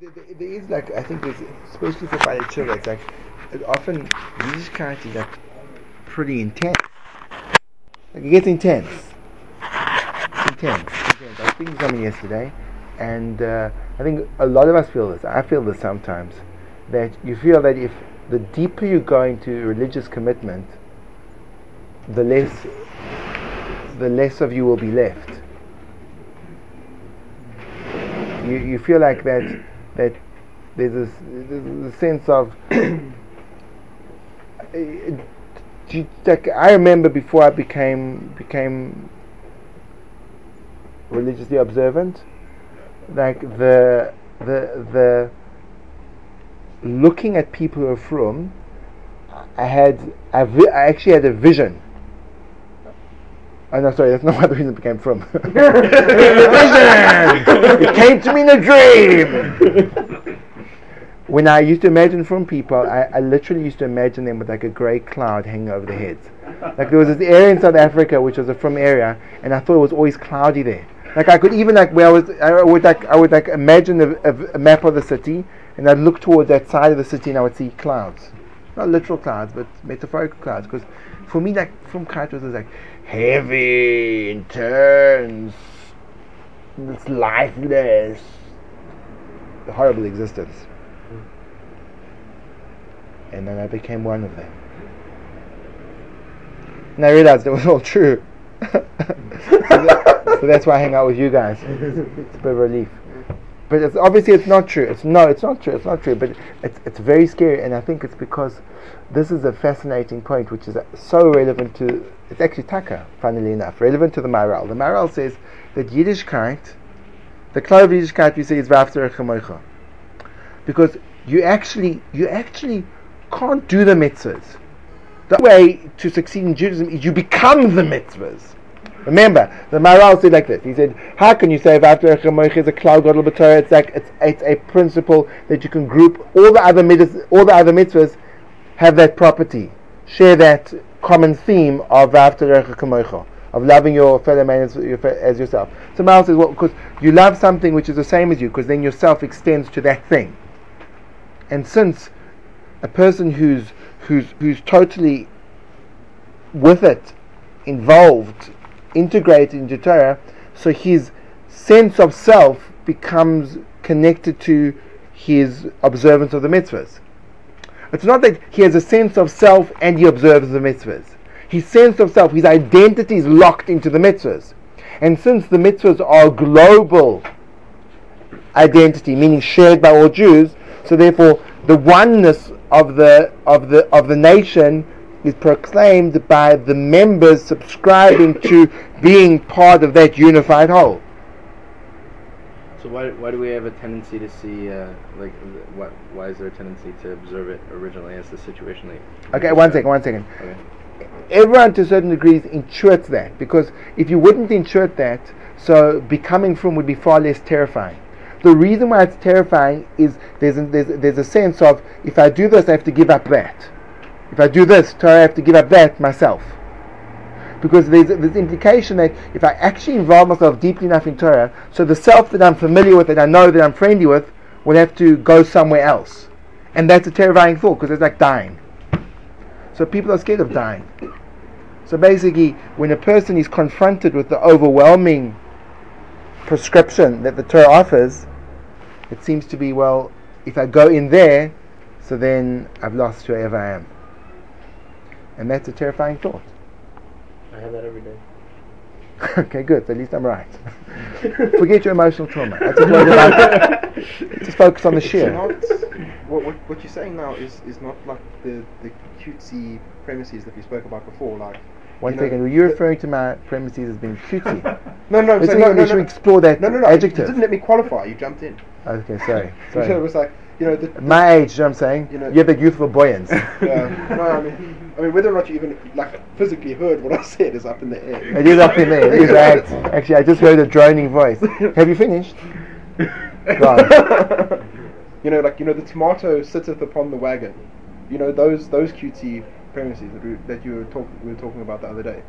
there, is like I think there's especially for children, it's like often Yiddishkeit is like pretty intense. Like it gets intense. Intense. intense. I was speaking to someone yesterday, and uh, I think a lot of us feel this. I feel this sometimes that you feel that if the deeper you go into religious commitment, the less the less of you will be left. You, you feel like that that there's a sense of like I remember before I became became religiously observant, like the the the looking at people who are frum, I had I, vi- I actually had a vision. Oh no, sorry, that's not what the reason it became from. vision. it came to me in a dream. When I used to imagine frum people, I, I literally used to imagine them with like a grey cloud hanging over their heads. Like there was this area in South Africa which was a frum area, and I thought it was always cloudy there. Like I could even like where I was, I would like I would like imagine a, a, a map of the city, and I'd look towards that side of the city, and I would see clouds, not literal clouds, but metaphorical clouds. Because for me, like frum clouds was like heavy, intense, it's lifeless, horrible existence. And then I became one of them. And I realized it was all true. so, that- so that's why I hang out with you guys. It's a bit of relief. But it's obviously it's not true. It's no, it's not true. It's not true. But it's it's very scary, and I think it's because this is a fascinating point, which is so relevant to. It's actually Taka, funnily enough, relevant to the Maharal. The Maharal says that Yiddishkeit, the cloud of Yiddishkeit, we say is Vafter Chamoicha, because you actually you actually can't do the mitzvahs. The way to succeed in Judaism is you become the mitzvahs. Remember, the Maharal said like this. He said, "How can you say after Chamoich is a klal gadol b'Torah? It's like it's, it's a principle that you can group all the other mitzvahs. All the other mitzvahs have that property, share that common theme of after Chamoich, of loving your fellow man as, your as yourself." So Maharal says, "Well, because you love something which is the same as you, because then yourself extends to that thing." And since a person who's who's who's totally with it, involved, integrated into Torah, so his sense of self becomes connected to his observance of the mitzvahs. It's not that he has a sense of self and he observes the mitzvahs. His sense of self, his identity is locked into the mitzvahs. And since the mitzvahs are global identity, meaning shared by all Jews, so therefore the oneness of the of the of the nation is proclaimed by the members subscribing to being part of that unified whole. So why, why do we have a tendency to see uh, like what why is there a tendency to observe it originally as the situation like Okay, one second, one second. Okay. Everyone to a certain degrees intuits that because if you wouldn't intuit that, so becoming frum would be far less terrifying. The reason why it's terrifying is there's a, there's, there's a sense of if I do this, I have to give up that. If I do this, Torah, I have to give up that myself. Because there's this implication that if I actually involve myself deeply enough in Torah, so the self that I'm familiar with, that I know that I'm friendly with, will have to go somewhere else. And that's a terrifying thought because it's like dying. So people are scared of dying. So basically, when a person is confronted with the overwhelming prescription that the Torah offers, it seems to be, well, if I go in there, so then I've lost whoever I am. And that's a terrifying thought. I have that every day. okay, good. So at least I'm right. Forget your emotional trauma. I just, worried about, just focus on the sheer. what, what, what you're saying now is, is not like the, the cutesy premises that we spoke about before. Like, One you know, second. Were you the- referring to my premises as being cutesy? No, no, I'm saying, see, no, no, we should no, explore that no, no, no. You adjective. didn't let me qualify. You jumped in. Okay, sorry. So it sorry. was like, you know, the, the- My age, you know what I'm saying? You know- you have that youthful buoyance. yeah, no, I mean, I mean, whether or not you even like physically heard what I said is up in the air. It is up in. It is right. Actually, I just heard a droning voice. Have you finished? Go on. you know, like you know, the tomato sitteth upon the wagon. You know those those cutesy premises that, we, that you were talking we were talking about the other day.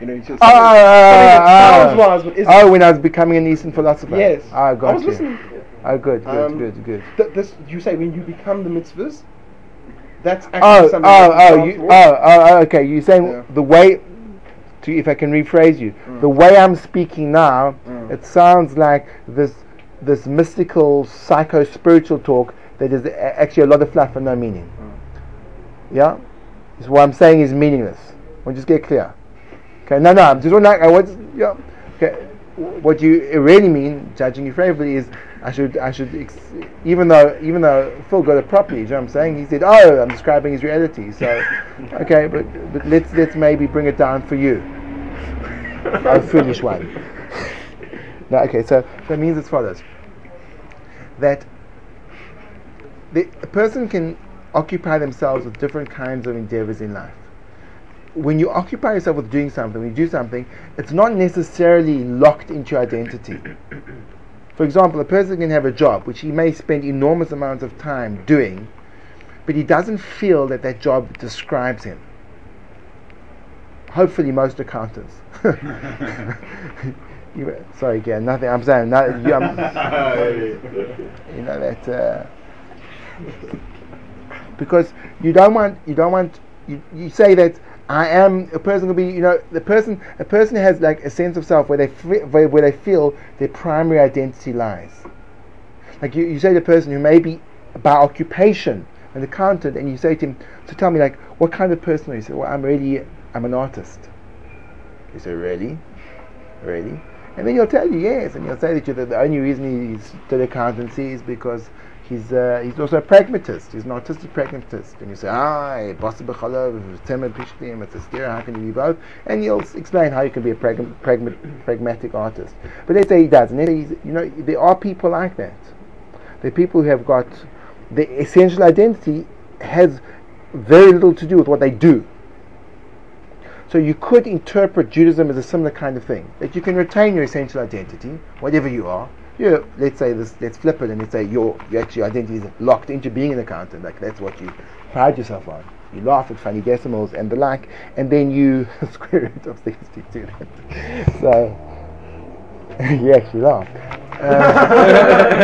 You know, you just Ah, ah, ah, sounds wise but oh, when I was becoming an Eastern philosopher. Yes. Ah, got I was you. listening. Oh, good, good, Um, good, good. Th- this you say when you become the mitzvahs. That's actually Oh, something oh, oh, you, oh, oh, oh, okay. You're saying Yeah. the way, to, if I can rephrase you, Mm. the way I'm speaking now, Mm. it sounds like this, this mystical, psycho spiritual talk that is actually a lot of fluff and no meaning. Mm. Yeah, so what I'm saying is meaningless. We'll just get clear. Okay, no, no, I'm just I want, yeah, okay. What you really mean, judging you favorably, is I should, I should, ex- even though, even though Phil got it properly, you know what I'm saying? He said, "Oh, I'm describing his reality." So, okay, but, but let's let's maybe bring it down for you, oh foolish one. no, okay, so so it means as follows: that the, a person can occupy themselves with different kinds of endeavors in life. When you occupy yourself with doing something, when you do something, it's not necessarily locked into your identity. For example, a person can have a job which he may spend enormous amounts of time doing, but he doesn't feel that that job describes him. Hopefully, most accountants. You- sorry, again, nothing. I'm saying, no, you, I'm, you know that uh, because you don't want you don't want you, you say that I am a person will be you know the person a person has like a sense of self where they fe- where, they feel their primary identity lies. Like you, you say to the person who may be by occupation an accountant and you say to him, so tell me like what kind of person are you? He well I'm really I'm an artist. You say really, really, and then he'll tell you yes, and he'll say that the, the only reason he's did accountancy is because he's uh, he's also a pragmatist. He's an artistic pragmatist, and you say ah, steer. How can you be both? And he'll explain how you can be a pragma- pragma- pragmatic artist. But let's say he doesn't. You know, there are people like that. Are people who have got the essential identity has very little to do with what they do. So you could interpret Judaism as a similar kind of thing. That you can retain your essential identity, whatever you are. You, let's say this. Let's flip it and let's say your, your actual identity is locked into being an accountant. Like that's what you pride yourself on. You laugh at funny decimals and the like, and then you square root of sixty-two. so you actually laugh. Uh,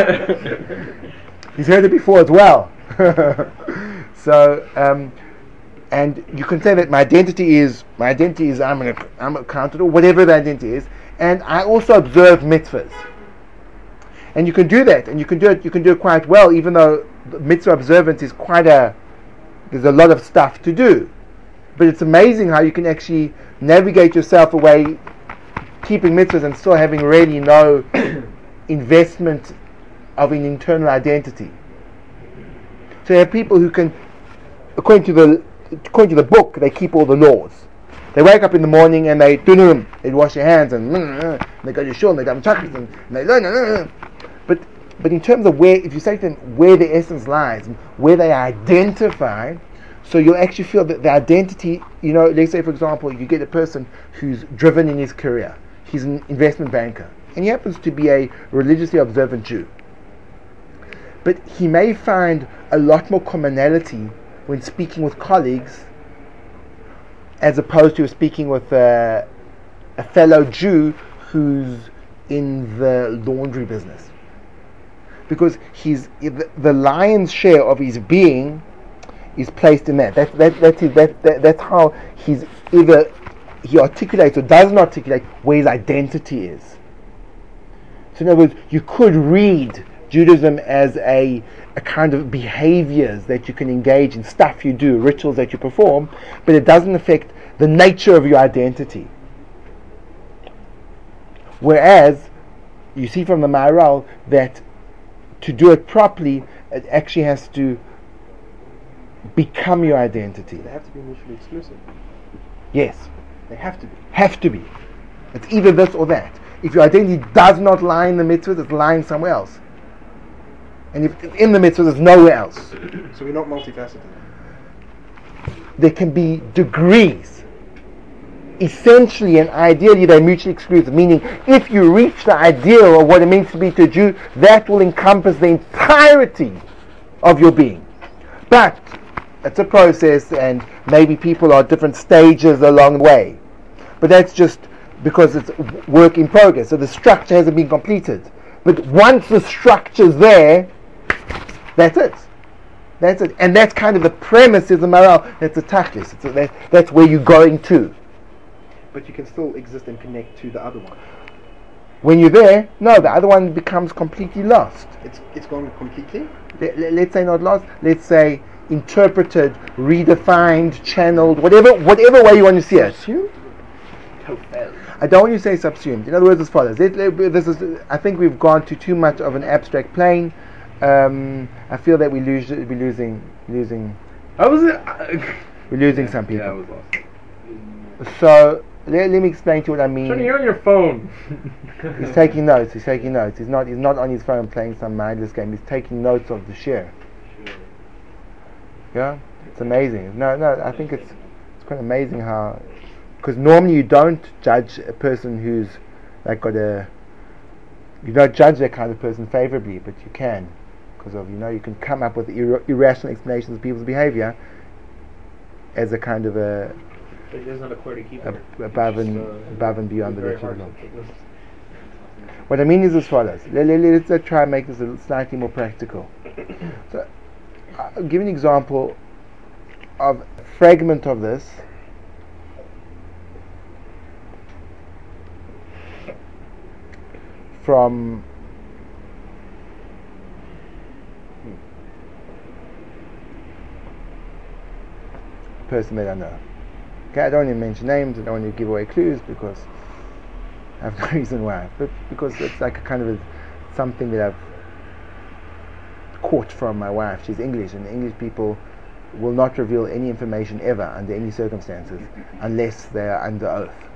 he's heard it before as well. so. Um, and you can say that my identity is my identity is I'm an I'm an accountant or whatever the identity is, and I also observe mitzvahs. And you can do that, and you can do it. You can do it quite well, even though mitzvah observance is quite a there's a lot of stuff to do. But it's amazing how you can actually navigate yourself away, keeping mitzvahs and still having really no investment of an internal identity. So you have people who can, according to the according to the book, they keep all the laws. They wake up in the morning and they do they wash their hands and mm-hmm, they go to shul and they daven shacharis and they learn. Mm-hmm, But in terms of where, if you say to them where the essence lies where they identify, so you'll actually feel that the identity. You know, let's say for example, you get a person who's driven in his career. He's an investment banker and he happens to be a religiously observant Jew. But he may find a lot more commonality when speaking with colleagues as opposed to speaking with uh, a fellow Jew who's in the laundry business. Because he's the, lion's share of his being is placed in that. That, that, that's, that, that, that's how he's either he articulates or doesn't articulate where his identity is. So in other words, you could read Judaism as a, a kind of behaviors that you can engage in, stuff you do, rituals that you perform, but it doesn't affect the nature of your identity. Whereas, you see from the Maharal that to do it properly, it actually has to become your identity. They have to be mutually exclusive. Yes, They have to be. have to be. It's either this or that. If your identity does not lie in the mitzvahs, it's lying somewhere else. And if it's in the mitzvahs, it's nowhere else. So we're not multifaceted. There can be degrees. Essentially and ideally, they're mutually exclusive. Meaning, if you reach the ideal of what it means to be to a Jew, that will encompass the entirety of your being. But it's a process, and maybe people are at different stages along the way. But that's just because it's work in progress. So the structure hasn't been completed. But once the structure's there, that's it. That's it. And that's kind of the premise is the Maharal. That's a tachlis. That, that's where you're going to. But you can still exist and connect to the other one. When you're there, no, the other one becomes completely lost. It's it's gone completely. Let, let- let's say not lost. Let's say interpreted, redefined, channeled, whatever whatever way you want to see it. I don't want you to say subsumed. In other words, as follows. Let- let- this is, I think we've gone to too much of an abstract plane. Um, I feel that we lose, we're losing, losing, How was it? we're losing some people. Yeah, I was lost. So let, let me explain to you what I mean. Johnny, you're on your phone. He's taking notes. He's taking notes. He's not. He's not on his phone playing some mindless game. He's taking notes of the share. Yeah, it's amazing. No, no. I think it's it's quite amazing how because normally you don't judge a person who's like got a you don't judge that kind of person favorably, but you can because of you know you can come up with ir- irrational explanations of people's behavior as a kind of a, But there's not a core to keep a above and uh, above and beyond the hard law. What I mean is as follows. Let, let, let's uh, try and make this a little slightly more practical. So, I'll give an example of a fragment of this. From a person that I know. Okay, I don't want to mention names, I don't want to give away clues because I have no reason why, but because it's like a kind of a, something that I've caught from my wife. She's English, and English people will not reveal any information ever under any circumstances unless they are under oath.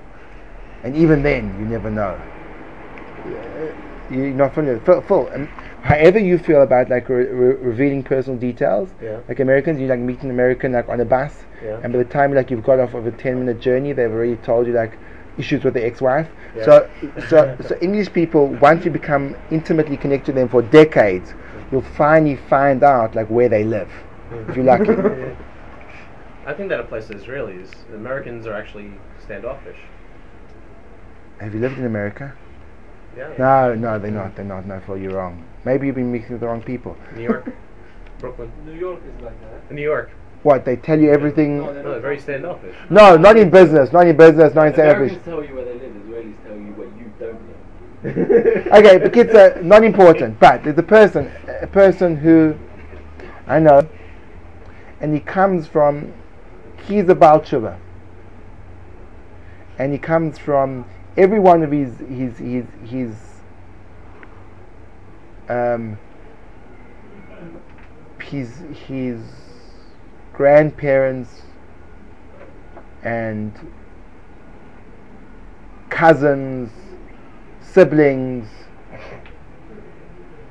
And even then, you never know. You're not familiar. Phil, Phil however you feel about like re- re- revealing personal details, Yeah. like Americans, you like meet an American like on a bus, Yeah. and by the time like you've got off of a ten minute journey, they've already told you like issues with the ex-wife. Yeah. So, so, so English people, once you become intimately connected to them for decades, you'll finally find out like where they live. Hmm. If you're lucky. I think that applies to Israelis. Americans are actually standoffish. Have you lived in America? Yeah. No, no, they're not. They're not. No, Phil, you're wrong. Maybe you've been mixing with the wrong people. New York, Brooklyn, New York is like that. New York. What? They tell you everything. No, they're No, they're very standoffish. No, not in business. Not in business. Not in Americans selfish. tell you where they live, Israelis tell you what you don't know. Okay, but kids are not important. But there's a person, a person who I know, and he comes from. He's a Baal Tshuva. and he comes from every one of his his his his um, his his grandparents and cousins, siblings,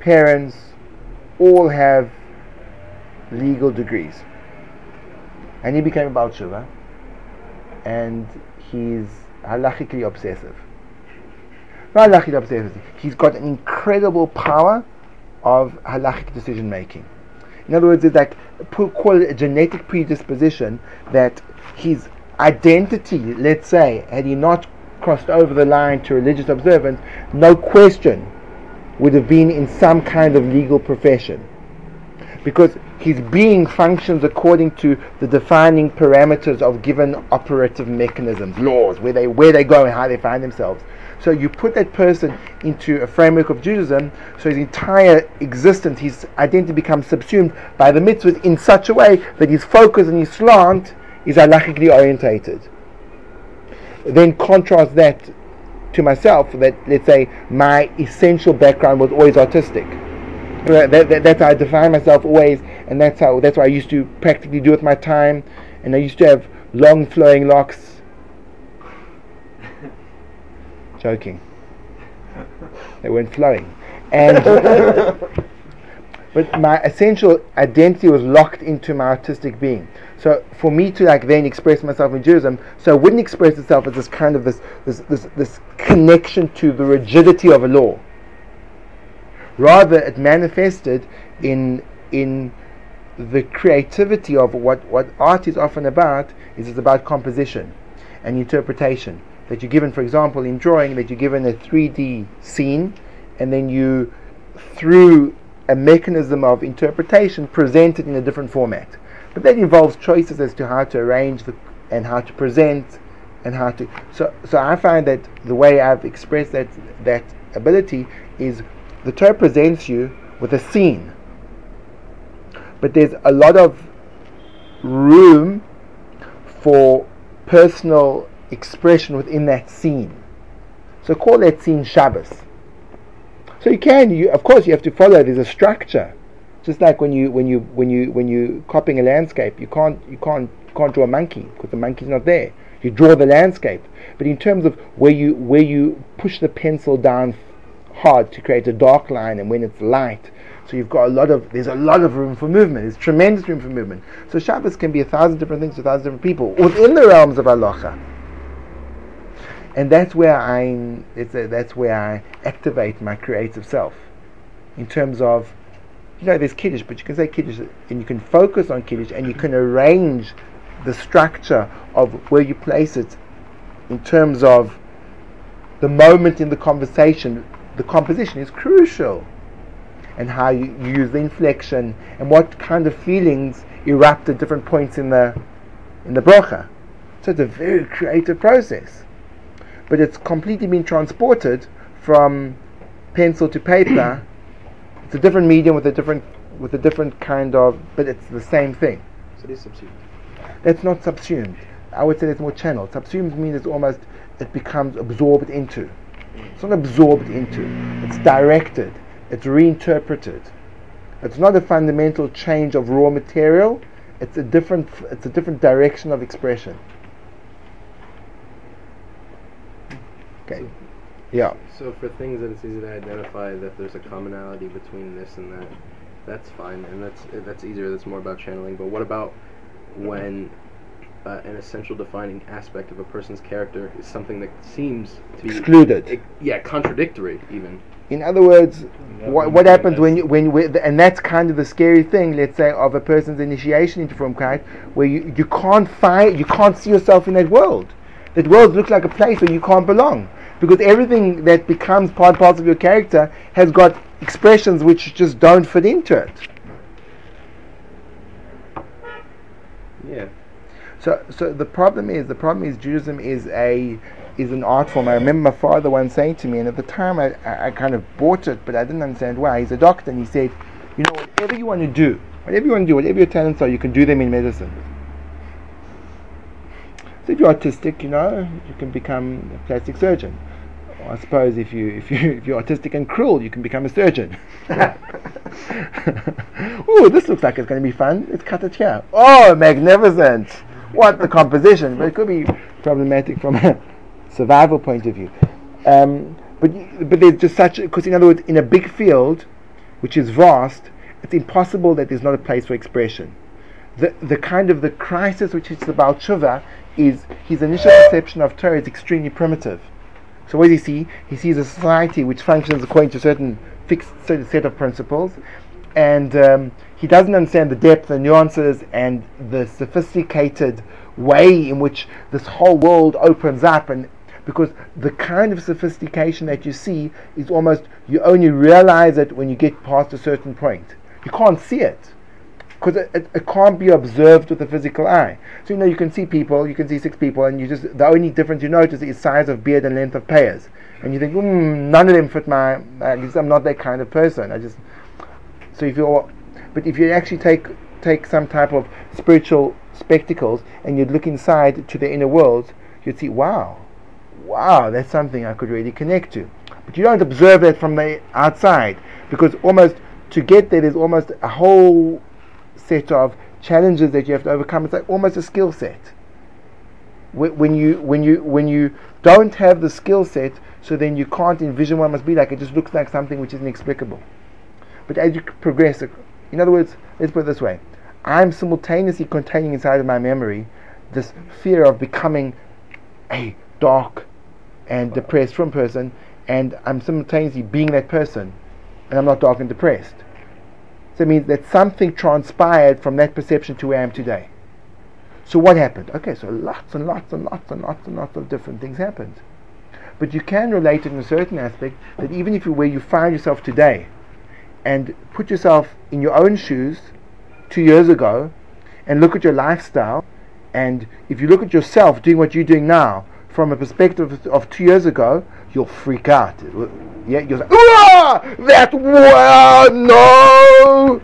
parents, all have legal degrees. And he became a Baal and he's halachically obsessive. Not halachically obsessive, he's got an incredible power of halachic decision making. In other words, it's like call it a genetic predisposition that his identity, let's say, had he not crossed over the line to religious observance, no question would have been in some kind of legal profession. Because his being functions according to the defining parameters of given operative mechanisms, laws, where they where they go and how they find themselves. So you put that person into a framework of Judaism, so his entire existence, his identity becomes subsumed by the mitzvahs in such a way that his focus and his slant is halachically orientated. Then contrast that to myself, that let's say my essential background was always artistic. That, that, that's how I define myself always, and that's how that's what I used to practically do with my time. And I used to have long flowing locks. Joking. They weren't flowing, and but my essential identity was locked into my artistic being. So for me to like then express myself in Judaism, so it wouldn't express itself as this kind of this this this, this connection to the rigidity of a law. Rather, it manifested in in the creativity of what, what art is often about is it's about composition and interpretation. That you're given, for example, in drawing, that you're given a 3D scene and then you, through a mechanism of interpretation, present it in a different format. But that involves choices as to how to arrange the, and how to present and how to. So, so I find that the way I've expressed that that ability is the Torah presents you with a scene, but there's a lot of room for personal expression within that scene. So call that scene Shabbos. So you can, you, of course, you have to follow. There's a structure, just like when you when you when you when you copying a landscape, you can't you can't can't draw a monkey because the monkey's not there. You draw the landscape, but in terms of where you where you push the pencil down hard to create a dark line, and when it's light, so you've got a lot of there's a lot of room for movement. There's tremendous room for movement. So Shabbos can be a thousand different things to a thousand different people within the realms of halacha. And that's where I that's where I activate my creative self. In terms of you know, there's kiddush, but you can say kiddush and you can focus on kiddush and you can arrange the structure of where you place it in terms of the moment in the conversation. The composition is crucial and how you, you use the inflection and what kind of feelings erupt at different points in the in the bracha. So it's a very creative process, but it's completely been transported from pencil to paper. it's a different medium with a different with a different kind of, but it's the same thing. So it is subsumed. That's not subsumed. I would say it's more channeled. Subsumed means it's almost it becomes absorbed into. It's not absorbed into. It's directed it's reinterpreted. It's not a fundamental change of raw material. It's a different. It's a different direction of expression. Okay. Yeah. So for things that it's easy to identify that there's a commonality between this and that, that's fine, and that's that's easier. That's more about channeling. But what about when uh, an essential defining aspect of a person's character is something that seems to be Excluded. yeah, contradictory even. In other words, what, what happens when you, when you, and that's kind of the scary thing, let's say, of a person's initiation into Frumkeit, where you, you can't find, you can't see yourself in that world. That world looks like a place where you can't belong. Because everything that becomes part and parcel of your character has got expressions which just don't fit into it. Yeah. So, so the problem is, the problem is Judaism is a is an art form. I remember my father once saying to me, and at the time I, I, kind of bought it, but I didn't understand why. He's a doctor, and he said, you know, whatever you want to do, whatever you want to do, whatever your talents are, you can do them in medicine. So if you're artistic, you know, you can become a plastic surgeon. I suppose if you if you if you're artistic and cruel, you can become a surgeon. oh, this looks like it's going to be fun. Let's cut it here. Oh, magnificent! What the composition, but it could be problematic from a survival point of view. Um, but but there's just such because in other words, in a big field, which is vast, it's impossible that there's not a place for expression. The the kind of the crisis which hits the Baal is his initial perception of Torah is extremely primitive. So what does he see? He sees a society which functions according to certain fixed certain set of principles, and um, he doesn't understand the depth, the nuances, and the sophisticated way in which this whole world opens up. And because the kind of sophistication that you see is almost you only realize it when you get past a certain point. You can't see it because it, it, it, can't be observed with the physical eye. So you know you can see people, you can see six people, and you just the only difference you notice is size of beard and length of payos, and you think, mm, none of them fit my. At least I'm not that kind of person. I just so if you but if you actually take take some type of spiritual spectacles and you'd look inside to the inner world, you'd see, wow, wow, that's something I could really connect to. But you don't observe that from the outside because almost to get there, there's almost a whole set of challenges that you have to overcome. It's like almost a skill set. When you when you when you don't have the skill set, so then you can't envision what it must be like. It just looks like something which is inexplicable. But as you progress, uh, in other words, let's put it this way: I'm simultaneously containing inside of my memory this fear of becoming a dark and depressed frum person, and I'm simultaneously being that person, and I'm not dark and depressed. So it means that something transpired from that perception to where I am today. So what happened? Okay, so lots and lots and lots and lots and lots of different things happened. But you can relate in a certain aspect that even if you where you find yourself today, and put yourself in your own shoes two years ago, and look at your lifestyle, and if you look at yourself doing what you're doing now from a perspective of, two years ago, you'll freak out. Yeah, you'll say, "Ah, that wow, no!"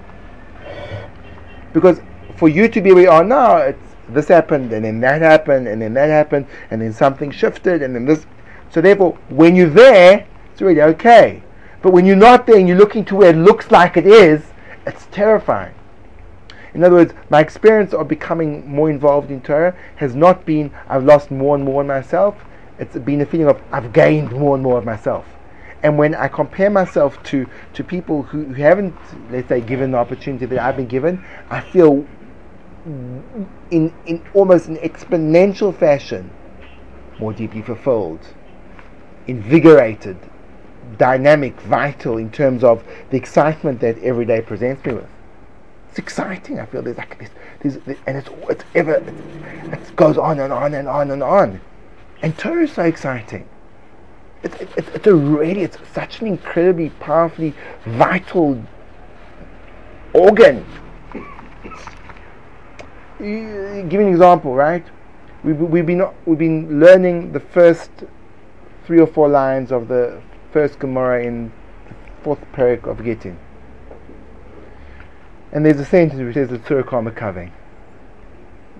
Because for you to be where you are now, it's this happened, and then that happened, and then that happened, and then something shifted, and then this. So therefore, when you're there, it's really okay. But when you're not there and you're looking to where it looks like it is, it's terrifying. In other words, my experience of becoming more involved in Torah has not been I've lost more and more of myself. It's been a feeling of I've gained more and more of myself. And when I compare myself to, to people who, who haven't, let's say, given the opportunity that I've been given, I feel in, in almost an exponential fashion more deeply fulfilled, invigorated, dynamic, vital in terms of the excitement that every day presents me with. It's exciting. I feel there's like this, this, and it's it's ever it, it goes on and on and on and on, and Torah is so exciting. It's it, it, it's a really it's such an incredibly powerfully vital organ. Give you an example, right? We've, we've been we've been learning the first three or four lines of the first Gemara in the fourth perek of Gittin. And there's a sentence which says the Tzur Makaveh.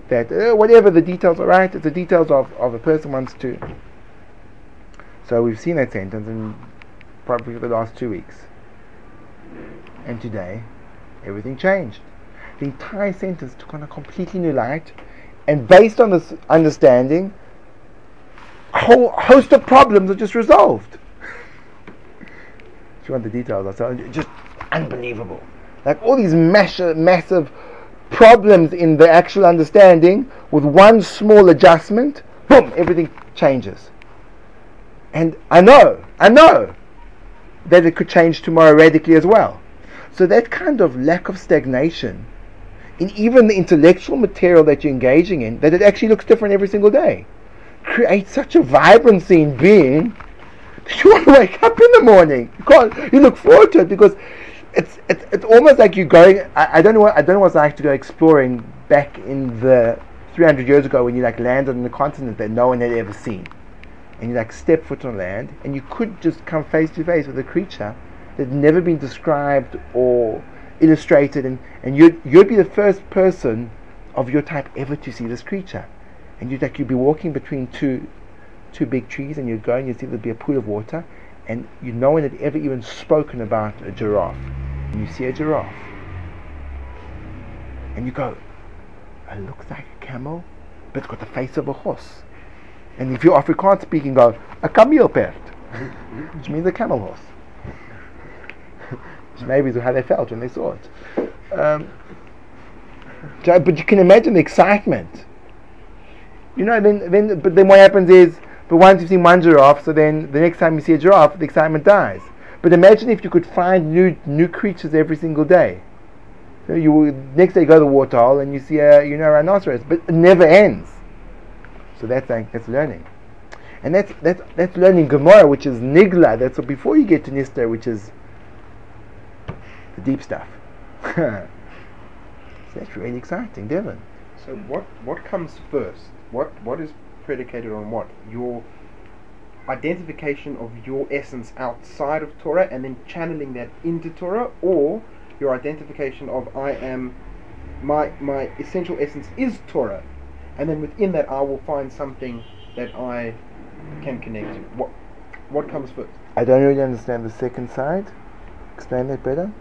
That uh, whatever the details are right, it's the details of, of a person wants to. So we've seen that sentence in probably for the last two weeks. And today, everything changed. The entire sentence took on a completely new light, and based on this understanding, a whole host of problems are just resolved. if you want the details, I'll tell you. Just unbelievable. Like all these massive, problems in the actual understanding, with one small adjustment, boom, everything changes. And I know, I know that it could change tomorrow radically as well. So that kind of lack of stagnation in even the intellectual material that you're engaging in, that it actually looks different every single day, creates such a vibrancy in being that you want to wake up in the morning. You. You look forward to it because it's it's, it's almost like you're going. I, I don't know. What, I don't know what it's like to go exploring back in the 300 years ago when you like landed on the continent that no one had ever seen, and you like step foot on land, and you could just come face to face with a creature that had never been described or illustrated, and, and you'd you'd be the first person of your type ever to see this creature, and you'd like you'd be walking between two two big trees, and you'd go and you'd see there'd be a pool of water, and you no one had ever even spoken about a giraffe, and you see a giraffe, and you go, it looks like a camel, but it's got the face of a horse. And if you're Afrikaans speaking, go, a kameelperd, which means a camel horse. which maybe is how they felt when they saw it. Um, but you can imagine the excitement. You know, then, then, but then what happens is, but once you've seen one giraffe, so then the next time you see a giraffe, the excitement dies. But imagine if you could find new new creatures every single day. So you next day you go to the waterhole and you see a you know a rhinoceros, but it never ends. So that's that's learning, and that's that's that's learning Gemara, which is nigla. That's what before you get to Nista, which is the deep stuff. so that's really exciting, Devon. So what what comes first? What what is predicated on what? Your identification of your essence outside of Torah and then channeling that into Torah, or your identification of I am my my essential essence is Torah, and then within that I will find something that I can connect to. What what comes first? I don't really understand the second side. Explain that better.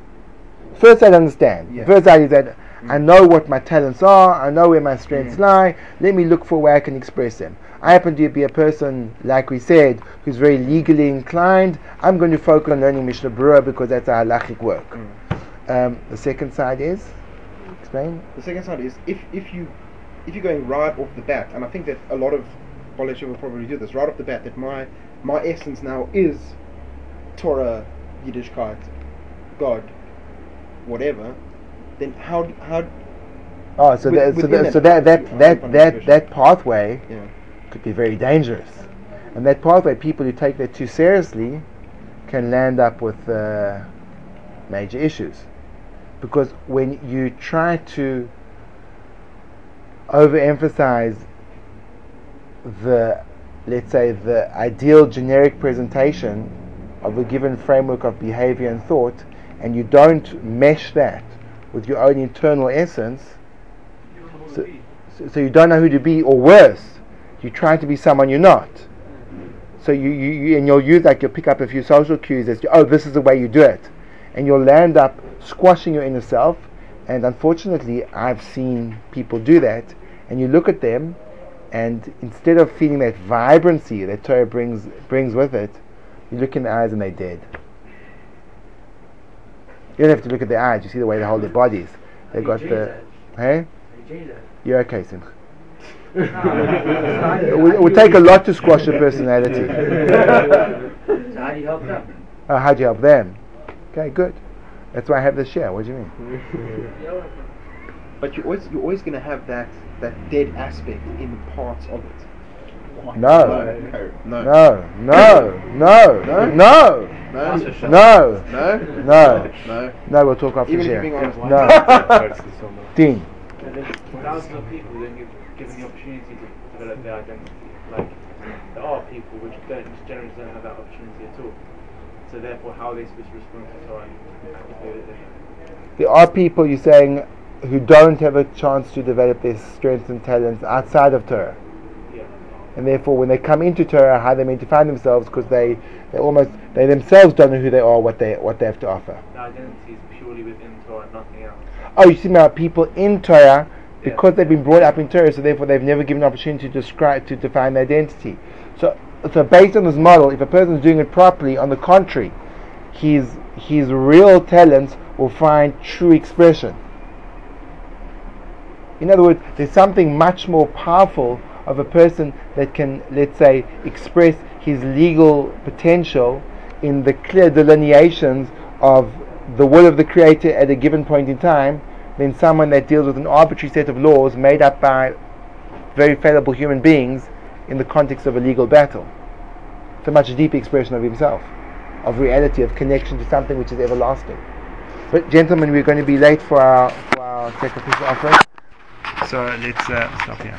First I understand. Yeah. First side is that I know what my talents are. I know where my strengths lie. Let me look for where I can express them. I happen to be a person, like we said, who's very legally inclined. I'm going to focus on learning Mishnah Berurah because that's our halachic work. Um, the second side is explain. The second side is if, if you if you're going right off the bat, and I think that a lot of Bolesha will probably do this right off the bat. That my my essence now is Torah, Yiddishkeit, God, whatever. Then how how Oh, so With- that, so that, that so that that pathway, that that, that pathway yeah could be very dangerous. And that pathway, people who take that too seriously can land up with uh, major issues. Because when you try to overemphasize the, let's say, the ideal generic presentation of a given framework of behavior and thought, and you don't mesh that with your own internal essence, so, so, so you don't know who to be, or worse, you try to be someone you're not. So you, you, you and you'll use like you'll pick up a few social cues as to, oh this is the way you do it, and you'll land up squashing your inner self. And unfortunately, I've seen people do that, and you look at them, and instead of feeling that vibrancy that Torah brings brings with it, you look in the eyes and they're dead. You don't have to look at their eyes; you see the way they hold their bodies. They got the, hey, you're okay, Simcha. it would it would take a lot to squash a personality. So how do you help them? Uh, oh, how'd you help them? Okay, good. That's why I have this share. What do you mean? But you're always you're always going to have that that dead aspect in parts of it. No. no, No, no, no, no, no, That's no, no, no, no. no. We'll talk after Even if you're share. being honest. No, Dean. Thousands of people don't give given the opportunity to develop their identity. Like there are people which don't which generally don't have that opportunity at all. So therefore, how are they supposed to respond to Torah? if they- There are people you're saying who don't have a chance to develop their strengths and talents outside of Torah. And therefore when they come into Torah, how they mean to find themselves because they, they almost they themselves don't know who they are, what they what they have to offer. The identity is purely within Torah, nothing else. Oh, you see now people in Torah because they've been brought up in Torah, so therefore they've never given an opportunity to describe to define their identity. So so based on this model, if a person is doing it properly, on the contrary, his his real talents will find true expression. In other words, there's something much more powerful of a person that can, let's say, express his legal potential in the clear delineations of the will of the Creator at a given point in time than someone that deals with an arbitrary set of laws made up by very fallible human beings in the context of a legal battle. It's a much deeper expression of himself, of reality, of connection to something which is everlasting. But gentlemen, we're going to be late for our, for our sacrificial offering. So let's uh, stop here.